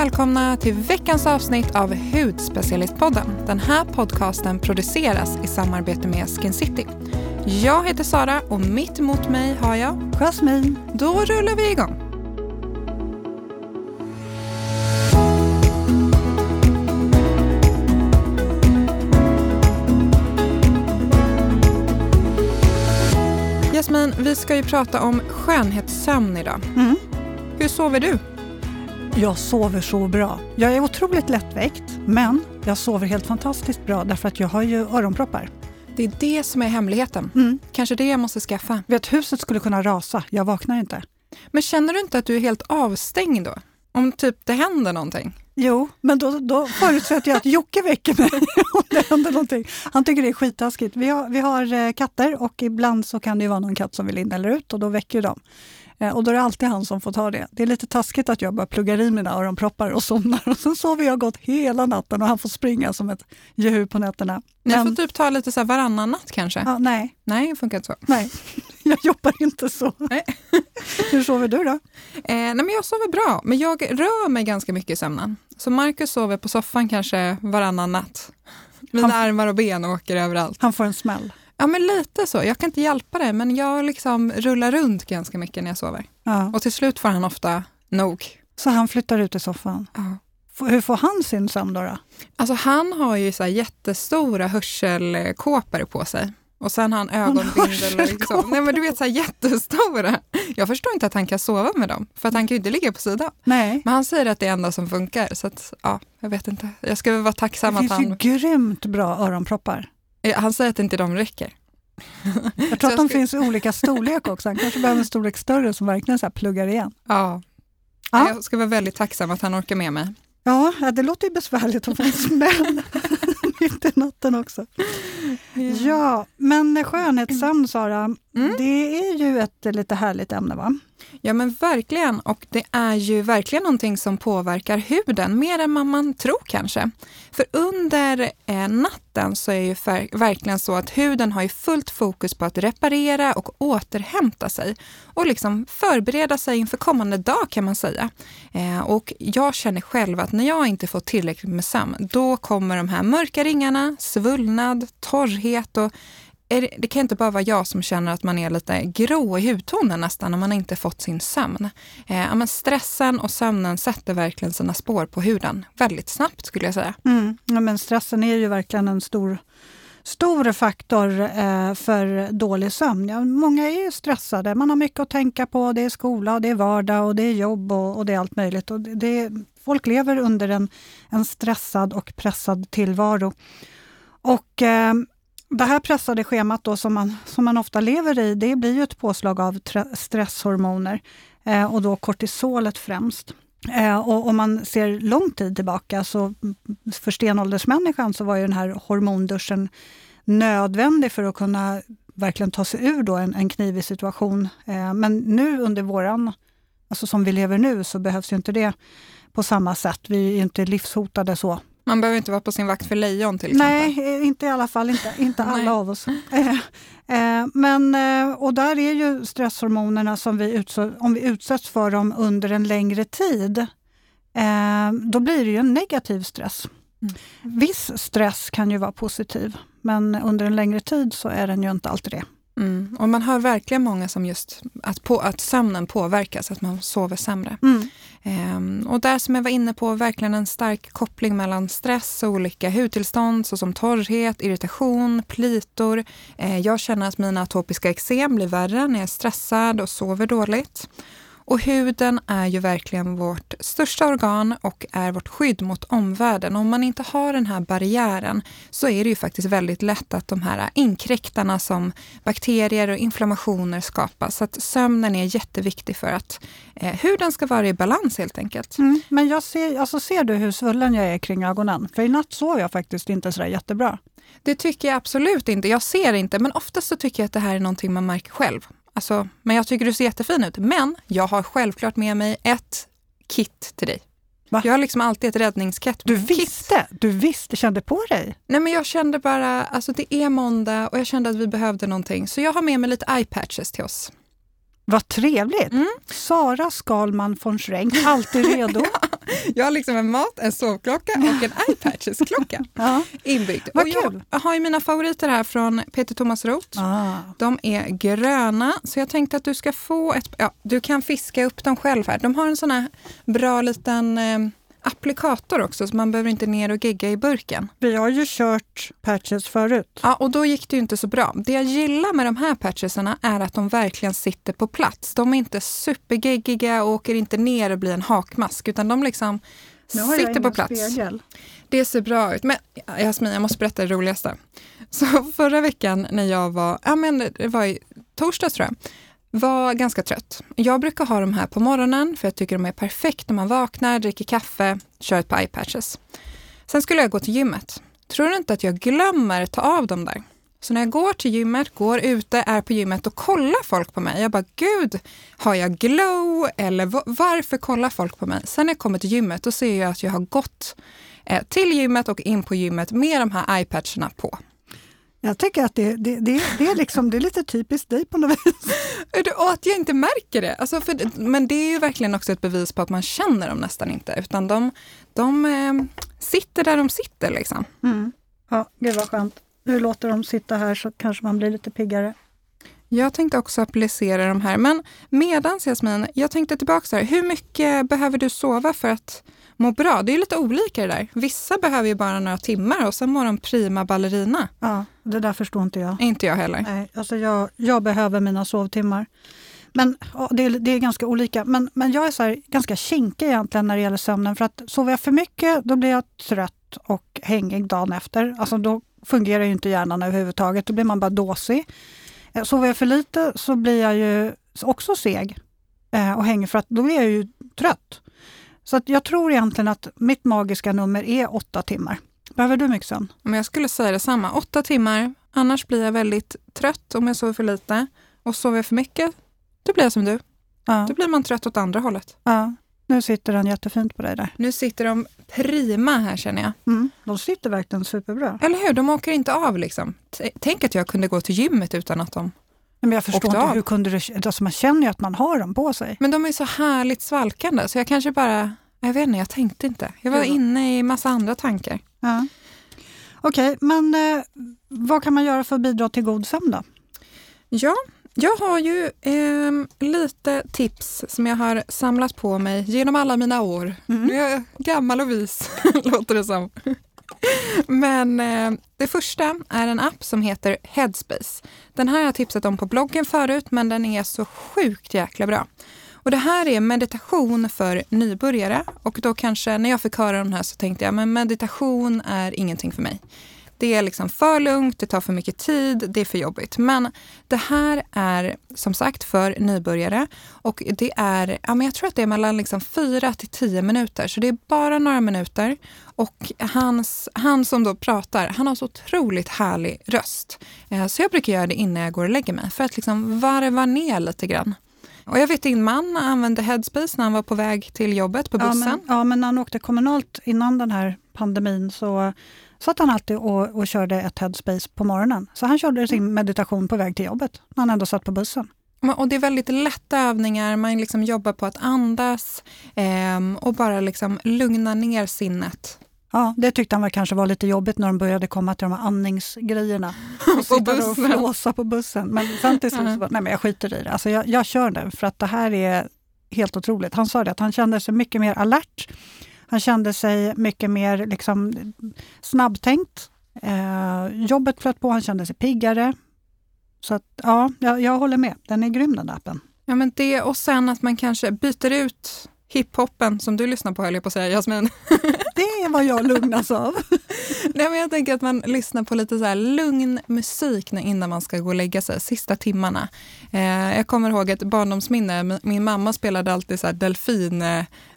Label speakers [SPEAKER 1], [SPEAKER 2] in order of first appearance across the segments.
[SPEAKER 1] välkomna till veckans avsnitt av Hudspecialistpodden. Den här podcasten produceras i samarbete med Skin City. Jag heter Sara och mitt emot mig har jag
[SPEAKER 2] Jasmin.
[SPEAKER 1] Då rullar vi igång. Jasmin, vi ska ju prata om skönhetssömn idag.
[SPEAKER 2] Mm.
[SPEAKER 1] Hur sover du?
[SPEAKER 2] Jag sover så bra. Jag är otroligt lättväckt, men jag sover helt fantastiskt bra därför att jag har ju öronproppar.
[SPEAKER 1] Det är det som är hemligheten.
[SPEAKER 2] Mm.
[SPEAKER 1] Kanske det jag måste skaffa.
[SPEAKER 2] Vet, huset skulle kunna rasa, jag vaknar inte.
[SPEAKER 1] Men känner du inte att du är helt avstängd då? Om typ det händer någonting?
[SPEAKER 2] Jo, men då, då förutsätter jag att Jocke väcker mig om det händer någonting. Han tycker det är skittaskigt. Vi har, vi har eh, katter och ibland så kan det vara någon katt som vill in eller ut och då väcker de. Eh, och då är det alltid han som får ta det. Det är lite taskigt att jag bara pluggar i mina öronproppar och somnar och sen sover jag gott hela natten och han får springa som ett djur på nätterna.
[SPEAKER 1] Ni
[SPEAKER 2] Men,
[SPEAKER 1] får typ ta lite så varannan natt kanske?
[SPEAKER 2] ja, nej,
[SPEAKER 1] Nej, det funkar inte så.
[SPEAKER 2] nej, jag jobbar inte så.
[SPEAKER 1] Nej.
[SPEAKER 2] Hur sover du då?
[SPEAKER 1] Eh, nej, men jag sover bra, men jag rör mig ganska mycket i sömnen. Så Marcus sover på soffan kanske varannan natt. Mina
[SPEAKER 2] Han-
[SPEAKER 1] armar och ben åker överallt.
[SPEAKER 2] Han får en smäll.
[SPEAKER 1] Ja, men lite så. Jag kan inte hjälpa det, men jag liksom rullar runt ganska mycket när jag sover.
[SPEAKER 2] Ja.
[SPEAKER 1] Och till slut får han ofta nog.
[SPEAKER 2] Så han flyttar ut i soffan.
[SPEAKER 1] Ja.
[SPEAKER 2] Hur får han sin sömn då? då?
[SPEAKER 1] Alltså han har ju så jättestora hörselkåpor på sig. Och sen har han ögonbindel. Liksom. Nej men du vet så här jättestora. Jag förstår inte att han kan sova med dem, för att han kan ju inte ligga på sidan.
[SPEAKER 2] Nej,
[SPEAKER 1] Men han säger att det är det enda som funkar, så att, ja, jag vet inte. Jag ska väl vara tacksam
[SPEAKER 2] det
[SPEAKER 1] att
[SPEAKER 2] finns ju
[SPEAKER 1] han...
[SPEAKER 2] grymt bra öronproppar.
[SPEAKER 1] Eh, Han säger att inte de räcker.
[SPEAKER 2] Jag tror att de
[SPEAKER 1] ska-
[SPEAKER 2] finns i olika storlek också. Han kanske behöver en storlek större som verkligen så pluggar igen.
[SPEAKER 1] Ja.
[SPEAKER 2] Ja.
[SPEAKER 1] Jag ska vara väldigt tacksam att han orkar med mig.
[SPEAKER 2] Ja, ja, det låter ju besvärligt att få en smäll mitt i natten också. Ja, men skönhetssömn Sara,
[SPEAKER 1] Mm.
[SPEAKER 2] det är ju ett lite härligt ämne va?
[SPEAKER 1] Ja men verkligen, och det är ju verkligen någonting som påverkar huden mer än vad man tror kanske. För under eh, natten så är ju för, verkligen så att huden har ju fullt fokus på att reparera och återhämta sig och liksom förbereda sig inför kommande dag kan man säga. Eh, och jag känner själv att när jag inte får tillräckligt med sömn, då kommer de här mörka ringarna, svullnad, torrhet och det, det kan inte bara vara jag som känner att man är lite grå i hudtonen nästan om man inte fått sin sömn. Eh, men stressen och sömnen sätter verkligen sina spår på huden väldigt snabbt skulle jag säga.
[SPEAKER 2] Mm. Ja, men stressen är ju verkligen en stor, stor faktor eh, för dålig sömn. Ja, många är ju stressade, man har mycket att tänka på. Det är skola, det är vardag och det är jobb och, och det är allt möjligt. Och det, det, folk lever under en, en stressad och pressad tillvaro. Och eh, det här pressade schemat då som man, som man ofta lever i, det blir ju ett påslag av stresshormoner eh, och då kortisolet främst. Eh, och om man ser lång tid tillbaka, så för stenåldersmänniskan så var ju den här hormonduschen nödvändig för att kunna verkligen ta sig ur då en, en knivig situation. Eh, men nu under våran, alltså som vi lever nu, så behövs ju inte det på samma sätt. Vi är ju inte livshotade så.
[SPEAKER 1] Man behöver inte vara på sin vakt för lejon till exempel.
[SPEAKER 2] Nej, eh, inte i alla fall, inte, inte alla av oss. Eh, eh, men, eh, och där är ju stresshormonerna, som vi utsätts, om vi utsätts för dem under en längre tid, då blir det ju en negativ stress.
[SPEAKER 1] Mm.
[SPEAKER 2] Viss stress kan ju vara positiv, men under en längre tid så är den ju inte alltid det.
[SPEAKER 1] Mm. Och man hör verkligen många som just att, på, att sömnen påverkas, att man sover sämre.
[SPEAKER 2] Mm.
[SPEAKER 1] Ehm, och där som jag var inne på, verkligen en stark koppling mellan stress och olika hudtillstånd såsom torrhet, irritation, plitor. Eh, jag känner att mina atopiska eksem blir värre när jag är stressad och sover dåligt. Och huden är ju verkligen vårt största organ och är vårt skydd mot omvärlden. Om man inte har den här barriären så är det ju faktiskt väldigt lätt att de här inkräktarna som bakterier och inflammationer skapas. Så att sömnen är jätteviktig för att eh, huden ska vara i balans helt enkelt.
[SPEAKER 2] Mm. Men jag ser, alltså ser du hur svullen jag är kring ögonen? För i natt sov jag faktiskt inte sådär jättebra.
[SPEAKER 1] Det tycker jag absolut inte. Jag ser inte, men oftast så tycker jag att det här är någonting man märker själv. Alltså, men jag tycker du ser jättefin ut. Men jag har självklart med mig ett kit till dig.
[SPEAKER 2] Va?
[SPEAKER 1] Jag har liksom alltid ett räddningskit.
[SPEAKER 2] Du visste, du visste, kände på dig.
[SPEAKER 1] Nej men jag kände bara, alltså det är måndag och jag kände att vi behövde någonting. Så jag har med mig lite eye patches till oss.
[SPEAKER 2] Vad trevligt!
[SPEAKER 1] Mm.
[SPEAKER 2] Sara Skalman von Schrenck, alltid redo.
[SPEAKER 1] jag har liksom en mat, en sovklocka och en iPatches-klocka
[SPEAKER 2] Ja.
[SPEAKER 1] inbyggd.
[SPEAKER 2] Vad
[SPEAKER 1] och jag
[SPEAKER 2] kul.
[SPEAKER 1] har ju mina favoriter här från Peter Thomas Roth.
[SPEAKER 2] Ah.
[SPEAKER 1] De är gröna, så jag tänkte att du ska få ett... Ja, du kan fiska upp dem själv här. De har en sån här bra liten eh, applikator också, så man behöver inte ner och gegga i burken.
[SPEAKER 2] Vi har ju kört patches förut.
[SPEAKER 1] Ja, och då gick det ju inte så bra. Det jag gillar med de här patchesarna är att de verkligen sitter på plats. De är inte supergeggiga och åker inte ner och blir en hakmask, utan de liksom
[SPEAKER 2] Nu har jag
[SPEAKER 1] sitter på
[SPEAKER 2] ingen
[SPEAKER 1] plats.
[SPEAKER 2] Spegel.
[SPEAKER 1] Det ser bra ut. Men Jasmin, jag måste berätta det roligaste. Så förra veckan när jag var, ja men det var i torsdags tror jag, var ganska trött. Jag brukar ha de här på morgonen för jag tycker de är perfekt när man vaknar, dricker kaffe, kör ett par eyepatches. Sen skulle jag gå till gymmet. Tror du inte att jag glömmer ta av dem där? Så när jag går till gymmet, går ute, är på gymmet och kollar folk på mig. Jag bara, gud, har jag glow? Eller varför kollar folk på mig? Sen när jag kommer till gymmet, då ser jag att jag har gått eh, till gymmet och in på gymmet med de här eyepatcherna på.
[SPEAKER 2] Jag tycker att det, det, det, det, är liksom, det är lite typiskt dig på något vis.
[SPEAKER 1] Och att jag inte märker det. Alltså för, men det är ju verkligen också ett bevis på att man känner dem nästan inte, utan de, de eh, sitter där de sitter. Liksom.
[SPEAKER 2] Mm. Ja, gud vad skönt. Nu låter de sitta här så kanske man blir lite piggare.
[SPEAKER 1] Jag tänkte också applicera de här, men medans Jasmin, jag tänkte tillbaka så här, hur mycket behöver du sova för att må bra? Det är ju lite olika det där. Vissa behöver ju bara några timmar och sen mår de prima ballerina.
[SPEAKER 2] Ja, det där förstår inte jag.
[SPEAKER 1] Inte jag heller.
[SPEAKER 2] Nej, alltså jag, jag behöver mina sovtimmar. Men ja, det, är, det är ganska olika. Men, men jag är så ganska kinkig egentligen när det gäller sömnen. För att sover jag för mycket då blir jag trött och hängig dagen efter. Alltså då fungerar ju inte hjärnan överhuvudtaget. Då blir man bara dåsig. Eh, Sover jag för lite så blir jag ju också seg eh, och hängig för att då är jag ju trött. Så att jag tror egentligen att mitt magiska nummer är åtta timmar. Behöver du mycket sömn?
[SPEAKER 1] Men jag skulle säga detsamma. Åtta timmar, annars blir jag väldigt trött om jag sover för lite. Och sover jag för mycket, då blir jag som du.
[SPEAKER 2] Ja,
[SPEAKER 1] Då blir man trött åt andra hållet.
[SPEAKER 2] ja. Nu sitter den jättefint på dig där.
[SPEAKER 1] Nu sitter de prima här känner jag.
[SPEAKER 2] Mm, de sitter verkligen superbra.
[SPEAKER 1] Eller hur? De åker inte av liksom. T- Tänk att jag kunde gå till gymmet utan att de...
[SPEAKER 2] Men jag förstår inte, hur kunde du... Alltså man känner ju att man har dem på sig.
[SPEAKER 1] Men de är så härligt svalkande så jag kanske bara... Jag vet inte, jag tänkte inte. Jag var
[SPEAKER 2] Ja.
[SPEAKER 1] inne i massa andra tankar.
[SPEAKER 2] Ja. Okej, men eh, vad kan man göra för att bidra till god sömn då?
[SPEAKER 1] Ja, jag har ju ehm, lite tips som jag har samlat på mig genom alla mina år.
[SPEAKER 2] Mm.
[SPEAKER 1] Nu är jag gammal och vis, låter det som. Men eh, det första är en app som heter Headspace. Den här har jag tipsat om på bloggen förut, men den är så sjukt jäkla bra. Och det här är meditation för nybörjare och då kanske när jag fick höra den här så tänkte jag men meditation är ingenting för mig. Det är liksom för lugnt, det tar för mycket tid, det är för jobbigt. Men det här är som sagt för nybörjare och det är, ja men jag tror att det är mellan liksom 4 till 10 minuter. Så det är bara några minuter och hans, han som då pratar, han har så otroligt härlig röst. Eh, Så jag brukar göra det innan jag går och lägger mig för att liksom varva ner lite grann. Och jag vet din man använde Headspace när han var på väg till jobbet på
[SPEAKER 2] Ja
[SPEAKER 1] bussen.
[SPEAKER 2] men, ja, men när han åkte kommunalt innan den här pandemin så satt han alltid och, och körde ett headspace på morgonen. Så han körde sin meditation på väg till jobbet när han ändå satt på bussen.
[SPEAKER 1] Och det är väldigt lätta övningar, man liksom jobbar på att andas ehm, och bara liksom lugna ner sinnet.
[SPEAKER 2] Ja, det tyckte han väl kanske var lite jobbigt när de började komma till de här andningsgrejerna. Och sitta och flåsa på bussen. Men sen till slut så bara, nej men jag skiter i det. Alltså jag, jag kör det för att det här är helt otroligt. Han sa det att han kände sig mycket mer alert. Han kände sig mycket mer liksom snabbtänkt. Eh, jobbet flöt på, han kände sig piggare. Så att, ja, jag, jag håller med. Den är grym den där appen.
[SPEAKER 1] Ja, men det och sen att man kanske byter ut hiphopen som du lyssnar på höll jag på att säga Jasmin.
[SPEAKER 2] Det är vad jag lugnas av.
[SPEAKER 1] Nej, men jag tänker att man lyssnar på lite så här lugn musik innan man ska gå och lägga sig, sista timmarna. Eh, jag kommer ihåg ett barndomsminne, min, mamma spelade alltid så här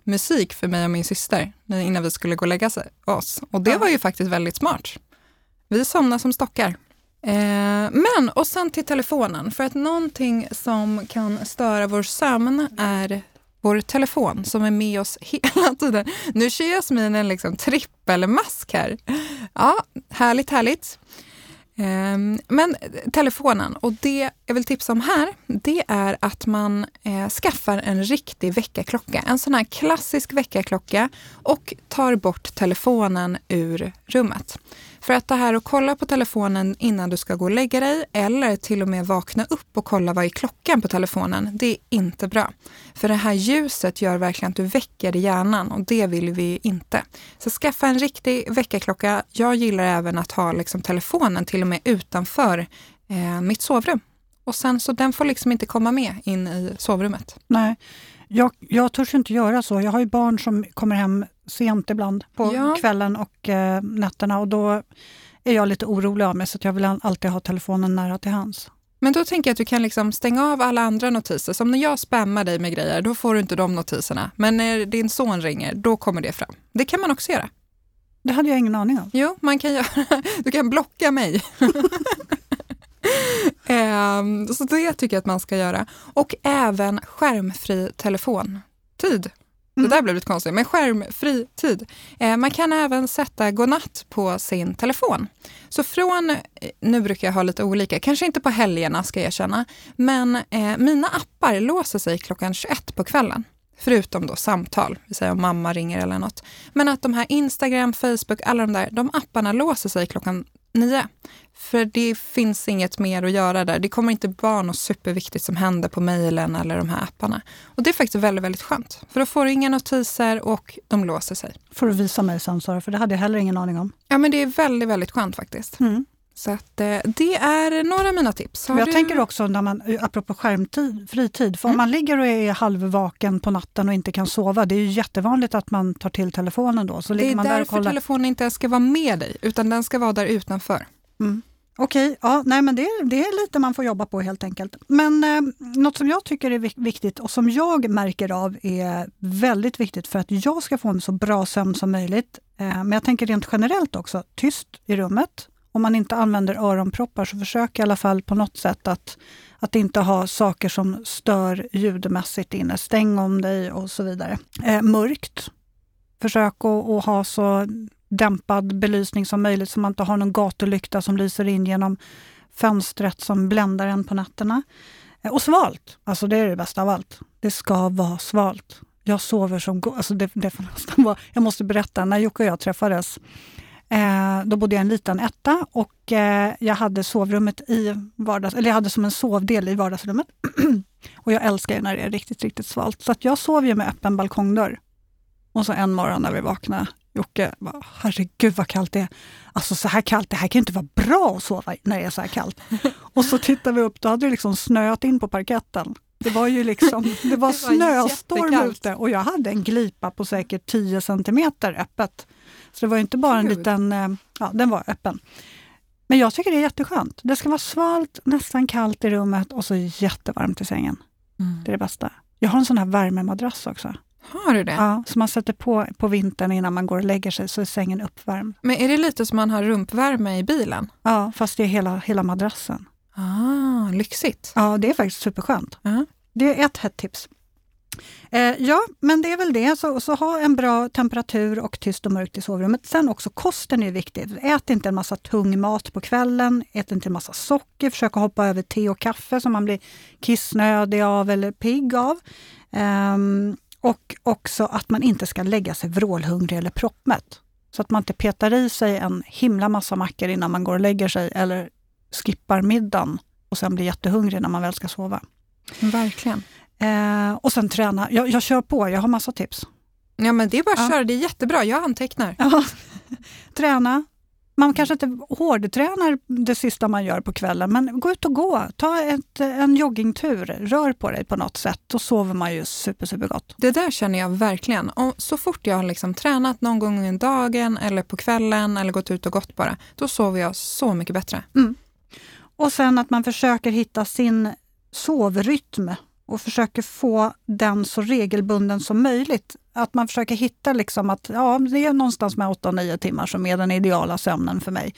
[SPEAKER 1] delfinmusik för mig och min syster innan vi skulle gå och lägga oss. Och det var ju faktiskt väldigt smart. Vi somnar som stockar. Eh, men, och sen till telefonen, för att någonting som kan störa vår sömn är vår telefon som är med oss hela tiden. Nu kör Jasmin en liksom trippelmask här. Ja, härligt, härligt. Ehm, men telefonen, och det jag vill tipsa om här, det är att man eh, skaffar en riktig väckarklocka. En sån här klassisk väckarklocka och tar bort telefonen ur rummet. För att det här att kolla på telefonen innan du ska gå och lägga dig eller till och med vakna upp och kolla vad är klockan på telefonen, det är inte bra. För det här ljuset gör verkligen att du väcker hjärnan och det vill vi inte. Så skaffa en riktig väckarklocka. Jag gillar även att ha liksom telefonen till och med utanför eh, mitt sovrum. Och sen så den får liksom inte komma med in i sovrummet.
[SPEAKER 2] Nej, jag, jag törs inte göra så. Jag har ju barn som kommer hem sent ibland på ja. kvällen och eh, nätterna och då är jag lite orolig av mig så jag vill alltid ha telefonen nära till hands.
[SPEAKER 1] Men då tänker jag att du kan liksom stänga av alla andra notiser. Som när jag spammar dig med grejer, då får du inte de notiserna. Men när din son ringer, då kommer det fram. Det kan man också göra.
[SPEAKER 2] Det hade jag ingen aning om.
[SPEAKER 1] Jo, man kan göra. Du kan blocka mig. um, så det tycker jag att man ska göra. Och även skärmfri telefontid. Mm. Det där blev lite konstigt, men skärmfri tid. Eh, man kan även sätta godnatt på sin telefon. Så från, eh, nu brukar jag ha lite olika, kanske inte på helgerna ska jag erkänna, men eh, mina appar låser sig klockan 21 på kvällen. Förutom då samtal, säga om mamma ringer eller något. Men att de här Instagram, Facebook, alla de där, de apparna låser sig klockan nio. För det finns inget mer att göra där. Det kommer inte vara något superviktigt som händer på mejlen eller de här apparna. Och det är faktiskt väldigt, väldigt skönt. För då får du inga notiser och de låser sig.
[SPEAKER 2] Får du visa mig sen Sara, för det hade jag heller ingen aning om.
[SPEAKER 1] Ja, men det är väldigt, väldigt skönt faktiskt. Mm. Så att, eh, det är några av mina tips.
[SPEAKER 2] Har jag du... tänker också, när man, apropå skärmtid, fritid, för mm. om man ligger och är halvvaken på natten och inte kan sova, det är ju jättevanligt att man tar till telefonen då. Så
[SPEAKER 1] det är
[SPEAKER 2] man
[SPEAKER 1] därför kollar... telefonen inte ska vara med dig, utan den ska vara där utanför.
[SPEAKER 2] Mm. Okej, okay, ja, nej, men det, det är lite man får jobba på helt enkelt. Men eh, något som jag tycker är viktigt och som jag märker av är väldigt viktigt för att jag ska få en så bra sömn som möjligt. Eh, men jag tänker rent generellt också, tyst i rummet. Om man inte använder öronproppar så försök i alla fall på något sätt att, att inte ha saker som stör ljudmässigt inne. Stäng om dig och så vidare. Eh, mörkt. Försök att, att ha så dämpad belysning som möjligt så man inte har någon gatulykta som lyser in genom fönstret som bländar en på nätterna. Eh, och svalt, alltså det är det bästa av allt. Det ska vara svalt. Jag sover som... Alltså det, det får nästan vara, jag måste berätta, när Jocke och jag träffades, eh, då bodde jag i en liten etta och eh, jag hade sovrummet i vardags, eller jag hade som en sovdel i vardagsrummet. och jag älskar när det är riktigt, riktigt svalt. Så att jag sov ju med öppen balkongdörr. Och så en morgon när vi vaknade Jocke, herregud vad kallt det är. Alltså så här kallt, det här kan inte vara bra att sova när det är så här kallt. Och så tittar vi upp, då hade det liksom snöat in på parketten. Det var ju liksom, det var, det var snöstorm ute och jag hade en glipa på säkert 10 centimeter öppet. Så det var inte bara en Gud. liten, eh, ja den var öppen. Men jag tycker det är jätteskönt. Det ska vara svalt, nästan kallt i rummet och så jättevarmt i sängen. Mm. Det är det bästa. Jag har en sån här värmemadrass också.
[SPEAKER 1] Har du det?
[SPEAKER 2] Ja, som man sätter på på vintern innan man går och lägger sig så är sängen uppvärmd.
[SPEAKER 1] Men är det lite som man har rumpvärme i bilen?
[SPEAKER 2] Ja, fast det är hela, hela madrassen.
[SPEAKER 1] Ah, lyxigt.
[SPEAKER 2] Ja, det är faktiskt superskönt. Uh -huh. Det är ett hett tips. Eh, ja, men det är väl det. Så, så, ha en bra temperatur och tyst och mörkt i sovrummet. Sen också kosten är viktig. Ät inte en massa tung mat på kvällen. Ät inte en massa socker. Försök att hoppa över te och kaffe som man blir kissnödig av eller pigg av. Um, och också att man inte ska lägga sig vrålhungrig eller proppmätt. Så att man inte petar i sig en himla massa mackor innan man går och lägger sig eller skippar middagen och sen blir jättehungrig när man väl ska sova.
[SPEAKER 1] Verkligen.
[SPEAKER 2] Eh, och sen träna. Jag, jag kör på, jag har massa tips.
[SPEAKER 1] Ja men det är bara att ja. köra, det är jättebra. Jag antecknar.
[SPEAKER 2] Ja. träna, man kanske inte hårdtränar det sista man gör på kvällen, men gå ut och gå. Ta ett, en joggingtur, rör på dig på något sätt. Då sover man ju super, super gott.
[SPEAKER 1] Det där känner jag verkligen. Och så fort jag har liksom tränat någon gång under dagen eller på kvällen eller gått ut och gått bara, då sover jag så mycket bättre.
[SPEAKER 2] Mm. Och sen att man försöker hitta sin sovrytm och försöker få den så regelbunden som möjligt. Att man försöker hitta liksom att ja, det är någonstans med 8-9 timmar som är den ideala sömnen för mig.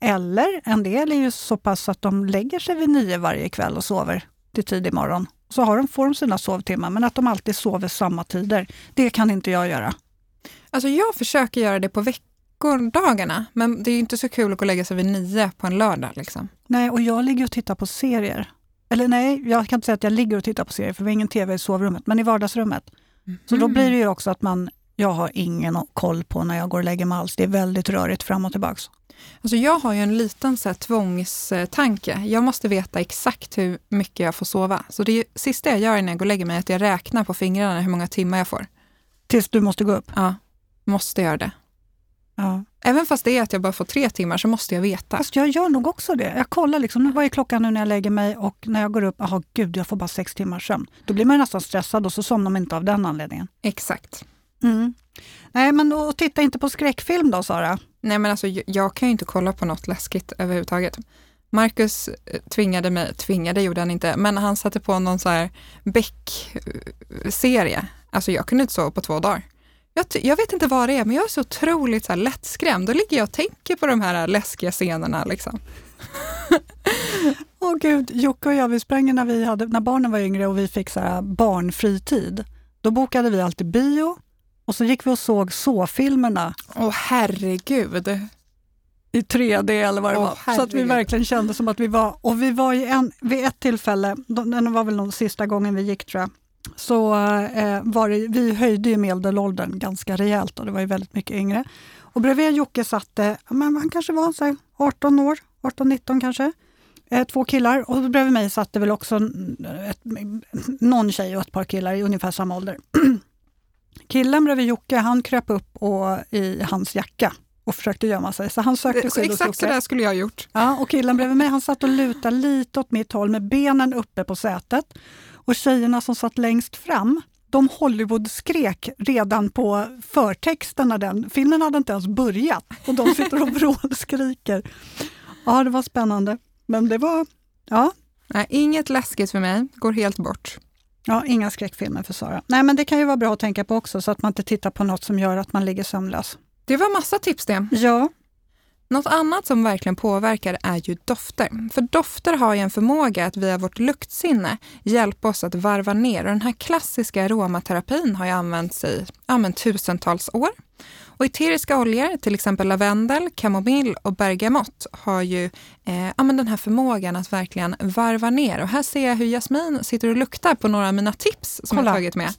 [SPEAKER 2] Eller en del är ju så pass att de lägger sig vid nio varje kväll och sover till tidig morgon. Så har de, får de sina sovtimmar, men att de alltid sover samma tider, det kan inte jag göra.
[SPEAKER 1] Alltså jag försöker göra det på veckodagarna, men det är inte så kul att gå och lägga sig vid nio på en lördag. Liksom.
[SPEAKER 2] Nej, och jag ligger och tittar på serier Eller nej, jag kan inte säga att jag ligger och tittar på serier för vi har ingen tv i sovrummet, men i vardagsrummet. Så då blir det ju också att man, jag har ingen koll på när jag går och lägger mig alls. Det är väldigt rörigt fram och tillbaks.
[SPEAKER 1] Alltså jag har ju en liten så här, tvångstanke. Jag måste veta exakt hur mycket jag får sova. Så det sista jag gör när jag går och lägger mig är att jag räknar på fingrarna hur många timmar jag får.
[SPEAKER 2] Tills du måste gå upp?
[SPEAKER 1] Ja, måste göra det. Även fast det är att jag bara får tre timmar så måste jag veta.
[SPEAKER 2] Fast jag gör nog också det. Jag kollar liksom, vad är klockan nu när jag lägger mig och när jag går upp, jaha gud, jag får bara sex timmars sömn. Då blir man nästan stressad och så somnar man inte av den anledningen.
[SPEAKER 1] Exakt.
[SPEAKER 2] Mm. Nej, men och titta inte på skräckfilm då, Sara.
[SPEAKER 1] Nej men alltså jag, kan ju inte kolla på något läskigt överhuvudtaget. Marcus eh, tvingade mig, tvingade gjorde han inte, men han satte på någon så här Beck-serie. Alltså jag kunde inte sova på två dagar. Jag, jag vet inte vad det är, men jag är så otroligt så här lättskrämd. Då ligger jag och tänker på de här läskiga scenerna. Liksom.
[SPEAKER 2] Åh gud, Jocke och jag vi sprang när, vi hade, när barnen var yngre och vi fick så här barnfritid. Då bokade vi alltid bio och så gick vi och såg så-filmerna
[SPEAKER 1] Åh herregud.
[SPEAKER 2] i 3D eller vad det
[SPEAKER 1] Åh,
[SPEAKER 2] var. Så att vi
[SPEAKER 1] herregud.
[SPEAKER 2] verkligen kände som att vi var, och vi var ju en, vid ett tillfälle, den var väl nog sista gången vi gick tror jag, så eh, var det, vi höjde ju medelåldern ganska rejält och det var ju väldigt mycket yngre. Och bredvid Jocke satt men han kanske var så här 18 år, 18-19 kanske. Eh, två killar och bredvid mig satt det väl också ett, någon tjej och ett par killar i ungefär samma ålder. Killen bredvid Jocke, han kröp upp och, i hans jacka och försökte gömma sig. Så han sökte
[SPEAKER 1] Så exakt så där skulle jag ha gjort.
[SPEAKER 2] Ja, och killen bredvid mig han satt och lutade lite åt mitt håll med benen uppe på sätet. Och tjejerna som satt längst fram, de Hollywood-skrek redan på förtexten när den filmen hade inte ens börjat. Och de sitter och vrålskriker. Ja, det var spännande. Men det var, ja,
[SPEAKER 1] Nej, inget läskigt för mig, går helt bort.
[SPEAKER 2] ja, inga skräckfilmer för Sara. Nej, men det kan ju vara bra att tänka på också så att man inte tittar på något som gör att man ligger sömnlös.
[SPEAKER 1] Det var massa tips det.
[SPEAKER 2] Ja,
[SPEAKER 1] Något annat som verkligen påverkar är ju dofter. För dofter har ju en förmåga att via vårt luktsinne hjälpa oss att varva ner. Och den här klassiska aromaterapin har ju använts i ja, men, tusentals år. Och eteriska oljor, till exempel lavendel, kamomill och bergamott, har ju eh, ja, men den här förmågan att verkligen varva ner. Och här ser jag hur Jasmin sitter och luktar på några av mina tips som
[SPEAKER 2] Kolla.
[SPEAKER 1] jag tagit med.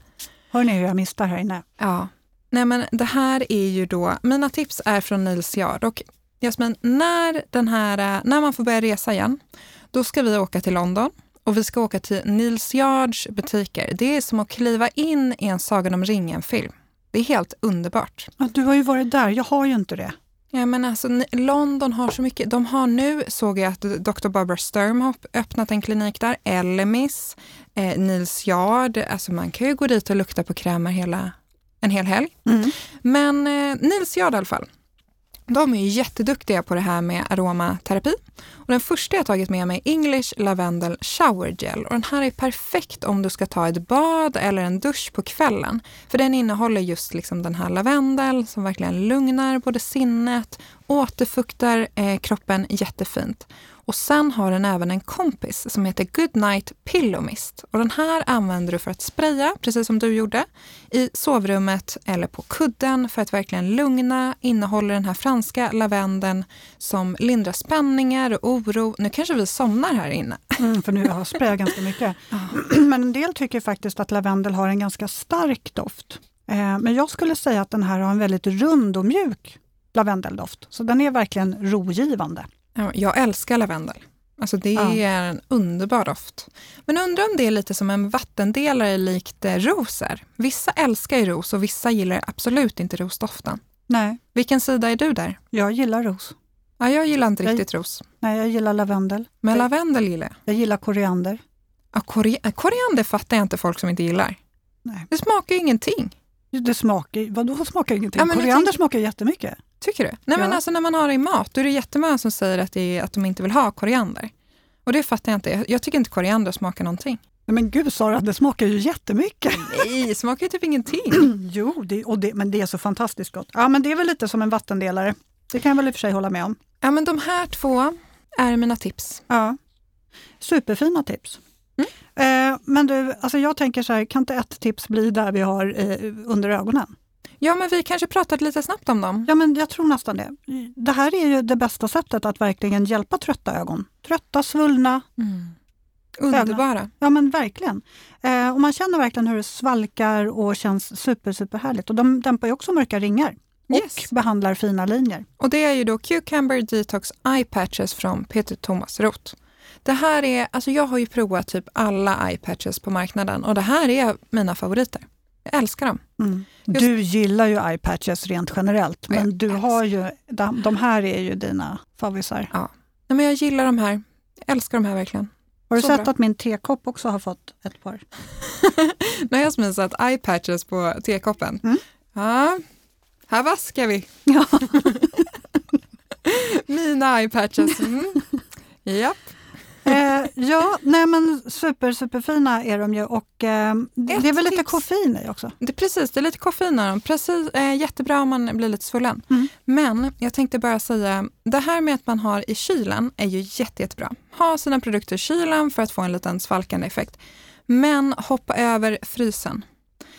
[SPEAKER 2] hör ni hur jag mistar här inne?
[SPEAKER 1] Ja, nej men det här är ju då, mina tips är från Nils Yard och Jasmin, när, den här, eh, när man får börja resa igen, då ska vi åka till London och vi ska åka till Nils Yards butiker. Det är som att kliva in i en Sagan om ringen-film. Det är helt underbart.
[SPEAKER 2] Ja, du har ju varit där, jag har ju inte det.
[SPEAKER 1] Ja, men alltså, London har så mycket. De har nu, såg jag att Dr. Barbara Sturm har öppnat en klinik där. Elemis, eh, Nils Yard. Alltså man kan ju gå dit och lukta på krämer hela, en hel helg.
[SPEAKER 2] Mm.
[SPEAKER 1] Men eh, Nils Yard i alla fall. De är ju jätteduktiga på det här med aromaterapi. Och den första jag tagit med mig är English Lavendel Shower Gel. Och den här är perfekt om du ska ta ett bad eller en dusch på kvällen. För den innehåller just liksom den här lavendel som verkligen lugnar både sinnet, återfuktar eh, kroppen jättefint. Och sen har den även en kompis som heter Goodnight Pillow Mist. Och den här använder du för att spraya, precis som du gjorde, i sovrummet eller på kudden för att verkligen lugna. Innehåller den här franska lavendeln som lindrar spänningar och oro. Nu kanske vi somnar här inne.
[SPEAKER 2] Mm, för nu har jag sprayat ganska mycket. Men en del tycker faktiskt att lavendel har en ganska stark doft. Eh, men jag skulle säga att den här har en väldigt rund och mjuk lavendeldoft. Så den är verkligen rogivande.
[SPEAKER 1] Ja, Jag älskar lavendel. Alltså det
[SPEAKER 2] Ja.
[SPEAKER 1] är en underbar doft. Men undrar om det är lite som en vattendelare likt eh, ros är. Vissa älskar ju ros och vissa gillar absolut inte rosdoften.
[SPEAKER 2] Nej,
[SPEAKER 1] Vilken sida är du där?
[SPEAKER 2] jag gillar ros.
[SPEAKER 1] Ja, jag gillar inte
[SPEAKER 2] Jag-
[SPEAKER 1] riktigt ros.
[SPEAKER 2] Nej, jag gillar lavendel.
[SPEAKER 1] Men
[SPEAKER 2] Jag-
[SPEAKER 1] lavendel gillar jag.
[SPEAKER 2] Jag gillar koriander.
[SPEAKER 1] Ja, kori- eh, koriander fattar jag inte folk som inte gillar.
[SPEAKER 2] Nej.
[SPEAKER 1] Det smakar ju ingenting.
[SPEAKER 2] Det smakar, vadå smakar ingenting?
[SPEAKER 1] Ja,
[SPEAKER 2] koriander
[SPEAKER 1] tänk-
[SPEAKER 2] smakar jättemycket.
[SPEAKER 1] Tycker du? Nej, men
[SPEAKER 2] Ja.
[SPEAKER 1] alltså när man har det i mat, då är det jättemånga som säger att, det är, att de inte vill ha koriander. Och det fattar jag inte. Jag, tycker inte koriander smakar någonting.
[SPEAKER 2] Nej, men gud Sara, det smakar ju jättemycket.
[SPEAKER 1] Nej, det smakar ju typ ingenting.
[SPEAKER 2] jo, det, och det, men det är så fantastiskt gott. Ja, men det är väl lite som en vattendelare. Det kan jag väl i och för sig hålla med om.
[SPEAKER 1] Ja, men de här två är mina tips.
[SPEAKER 2] Ja. Superfina tips. Eh, men du, alltså jag tänker så här, kan inte ett tips bli där vi har eh, under ögonen?
[SPEAKER 1] Ja, men vi kanske pratade lite snabbt om dem.
[SPEAKER 2] Ja, men jag tror nästan det. Det här är ju det bästa sättet att verkligen hjälpa trötta ögon. Trötta, svullna,
[SPEAKER 1] Underbara.
[SPEAKER 2] Ja men verkligen. Eh, och man känner verkligen hur det svalkar och känns super, superhärligt. Och de dämpar ju också mörka ringar och
[SPEAKER 1] Yes.
[SPEAKER 2] behandlar fina linjer.
[SPEAKER 1] Och det är ju då Cucumber Detox Eye Patches från Peter Thomas Roth. Det här är, alltså jag har ju provat typ alla eye patches på marknaden och det här är mina favoriter. Jag älskar dem.
[SPEAKER 2] Mm.
[SPEAKER 1] Just-
[SPEAKER 2] Du gillar ju eye patches rent generellt,
[SPEAKER 1] Ja,
[SPEAKER 2] men
[SPEAKER 1] jag
[SPEAKER 2] du har ju, de, de här är ju dina favvisar.
[SPEAKER 1] Nej, men jag gillar de här. Jag älskar de här verkligen.
[SPEAKER 2] Har du
[SPEAKER 1] Så
[SPEAKER 2] sett
[SPEAKER 1] bra.
[SPEAKER 2] att min tekopp också har fått ett par?
[SPEAKER 1] När jag smisat eye patches på tekoppen.
[SPEAKER 2] Mm.
[SPEAKER 1] Ja, här vaskar vi.
[SPEAKER 2] Ja.
[SPEAKER 1] Mina eye patches. Mm. Japp.
[SPEAKER 2] Eh, ja, nej men super, superfina är de ju och eh, det
[SPEAKER 1] Ett
[SPEAKER 2] är väl lite
[SPEAKER 1] tips.
[SPEAKER 2] koffein i också.
[SPEAKER 1] Det, precis, det är lite koffein i dem. Precis, eh, jättebra om man blir lite svullen.
[SPEAKER 2] Mm.
[SPEAKER 1] Men jag tänkte bara säga, det här med att man har i kylen är ju jätte, jättebra. Ha sina produkter i kylen för att få en liten svalkande effekt. Men hoppa över frysen.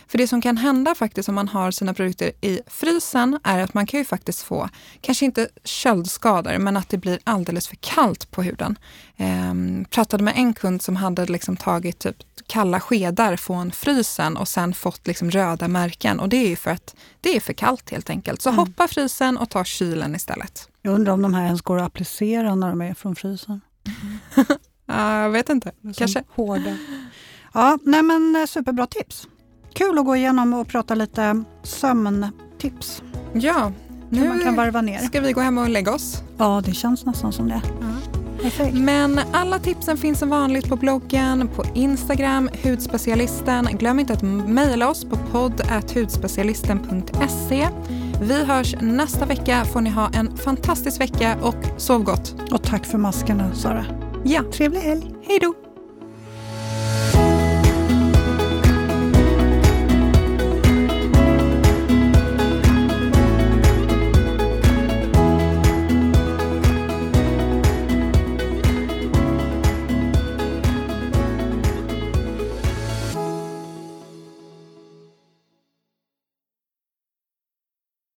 [SPEAKER 1] För det som kan hända faktiskt om man har sina produkter i frysen är att man kan ju faktiskt få, kanske inte köldskador, men att det blir alldeles för kallt på huden. Ehm, pratade med en kund som hade liksom tagit typ kalla skedar från frysen och sen fått liksom röda märken. Och det är ju för att det är för kallt helt enkelt. Så
[SPEAKER 2] Mm.
[SPEAKER 1] hoppa frysen och ta kylen istället.
[SPEAKER 2] Jag undrar om de här ens går att applicera när de är från frysen.
[SPEAKER 1] Ja, jag vet inte. Kanske.
[SPEAKER 2] Hårda. Ja, nej men eh, superbra tips. Kul att gå igenom och prata lite sömntips.
[SPEAKER 1] Ja,
[SPEAKER 2] Hur man kan
[SPEAKER 1] nu
[SPEAKER 2] varva ner.
[SPEAKER 1] ska vi gå hem och lägga oss.
[SPEAKER 2] Ja, det känns nästan som det. Perfekt.
[SPEAKER 1] Men alla tipsen finns som vanligt på bloggen, på Instagram, hudspecialisten. Glöm inte att mejla oss på podd.hudspecialisten.se. Vi hörs nästa vecka. får ni ha en fantastisk vecka och sov gott.
[SPEAKER 2] Och tack för maskerna, Sara.
[SPEAKER 1] Ja,
[SPEAKER 2] Trevlig helg.
[SPEAKER 1] hej då!